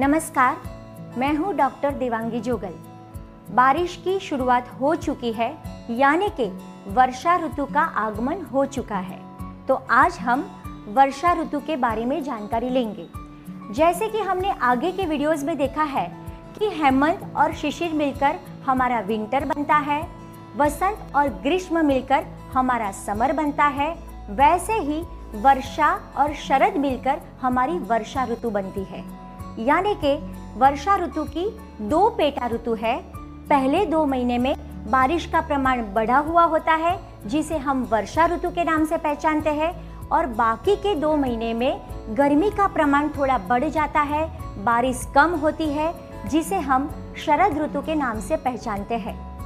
नमस्कार, मैं हूँ डॉक्टर देवांगी जोगल। बारिश की शुरुआत हो चुकी है, यानी कि वर्षा ऋतु का आगमन हो चुका है। तो आज हम वर्षा ऋतु के बारे में जानकारी लेंगे। जैसे कि हमने आगे के वीडियोस में देखा है कि हेमंत और शिशिर मिलकर हमारा विंटर बनता है, वसंत और ग्रीष्म मिलकर हमारा समर बनता है, वैसे ही वर्षा और शरद मिलकर हमारी वर्षा ऋतु बनती है। यानी कि वर्षा ऋतु की दो पेटा ऋतु है। पहले दो महीने में बारिश का प्रमाण बढ़ा हुआ होता है, जिसे हम वर्षा ऋतु के नाम से पहचानते हैं, और बाकी के दो महीने में गर्मी का प्रमाण थोड़ा बढ़ जाता है, बारिश कम होती है, जिसे हम शरद ऋतु के नाम से पहचानते हैं।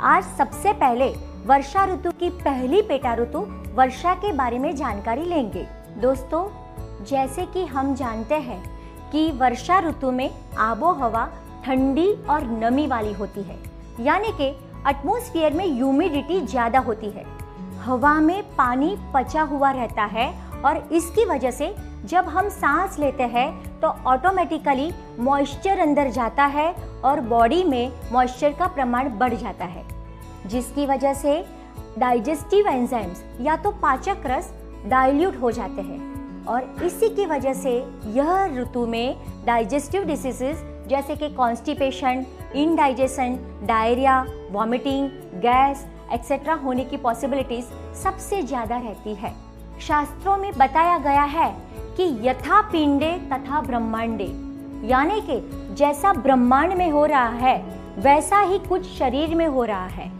आज सबसे पहले वर्षा ऋतु की पहली पेटा ऋतु वर्षा के बारे में जानकारी लेंगे। दोस्तों, जैसे कि हम जानते हैं कि वर्षा ऋतु में आबो हवा ठंडी और नमी वाली होती है। यानी कि एटमोस्फियर में ह्यूमिडिटी ज़्यादा होती है। हवा में पानी पचा हुआ रहता है और इसकी वजह से जब हम सांस लेते हैं तो ऑटोमेटिकली मॉइस्चर अंदर जाता है और बॉडी में मॉइस्चर का प्रमाण बढ़ जाता है। जिसकी वजह से डाइजेस्टिव एंजाइम्स या तो पाचक रस डाइल्यूट हो जाते हैं। और इसी की वजह से यह ऋतु में डाइजेस्टिव डिसीजेस जैसे कि constipation indigestion diarrhoea vomiting gas etcetera होने की पॉसिबिलिटीज सबसे ज़्यादा रहती है। शास्त्रों में बताया गया है कि यथा पिंडे तथा ब्रह्मांडे, यानी कि जैसा ब्रह्मांड में हो रहा है, वैसा ही कुछ शरीर में हो रहा है।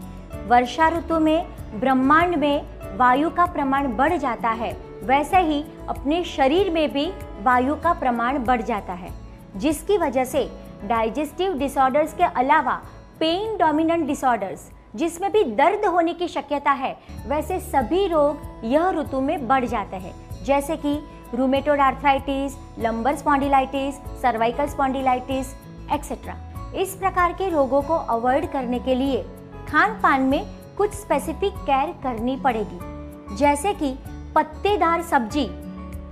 वर्षा ऋतु में ब्रह्मांड में वायु का प्रमाण बढ़ जाता है वैसे ही अपने शरीर में भी वायु का प्रमाण बढ़ जाता है, जिसकी वजह से डाइजेस्टिव डिसऑर्डर्स के अलावा पेन डोमिनेंट डिसऑर्डर्स जिसमें भी दर्द होने की शक्यता है, वैसे सभी रोग यह ऋतु में बढ़ जाते हैं। जैसे कि rheumatoid arthritis lumbar spondylitis cervical spondylitis etcetera इस प्रकार के रोगों को अवॉइड करने के लिए खान पान में कुछ स्पेसिफिक केयर करनी पड़ेगी। जैसे कि पत्तेदार सब्ज़ी,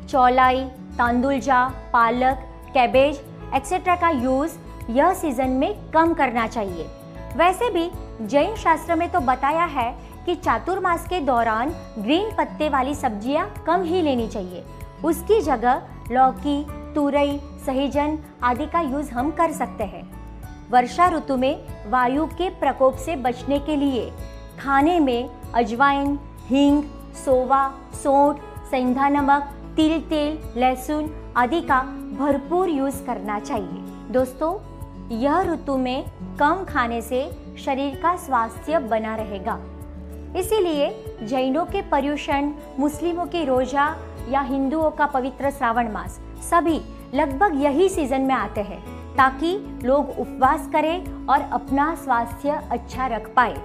चौलाई तांदुलजा पालक कैबेज एक्सेट्रा का यूज़ यह सीज़न में कम करना चाहिए। वैसे भी जैन शास्त्र में तो बताया है कि चातुर्मास के दौरान ग्रीन पत्ते वाली सब्ज़ियाँ कम ही लेनी चाहिए। उसकी जगह लौकी, तुरई, सहीजन आदि का यूज़ हम कर सकते हैं। वर्षा ऋतु में वायु के प्रकोप से बचने के लिए खाने में अजवाइन, हींग सोवा सोंठ सेंधा नमक, तिल, तेल, लहसुन आदि का भरपूर यूज़ करना चाहिए। दोस्तों, यह ऋतु में कम खाने से शरीर का स्वास्थ्य बना रहेगा। इसीलिए जैनों के पर्यूषण, मुस्लिमों की रोजा या हिंदुओं का पवित्र श्रावण मास सभी लगभग यही सीज़न में आते हैं, ताकि लोग उपवास करें और अपना स्वास्थ्य अच्छा रख पाए।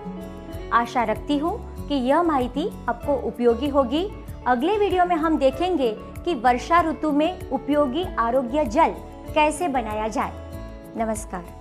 आशा रखती हूँ कि यह माहिती आपको उपयोगी होगी। अगले वीडियो में हम देखेंगे कि वर्षा ऋतु में उपयोगी आरोग्य जल कैसे बनाया जाए। नमस्कार।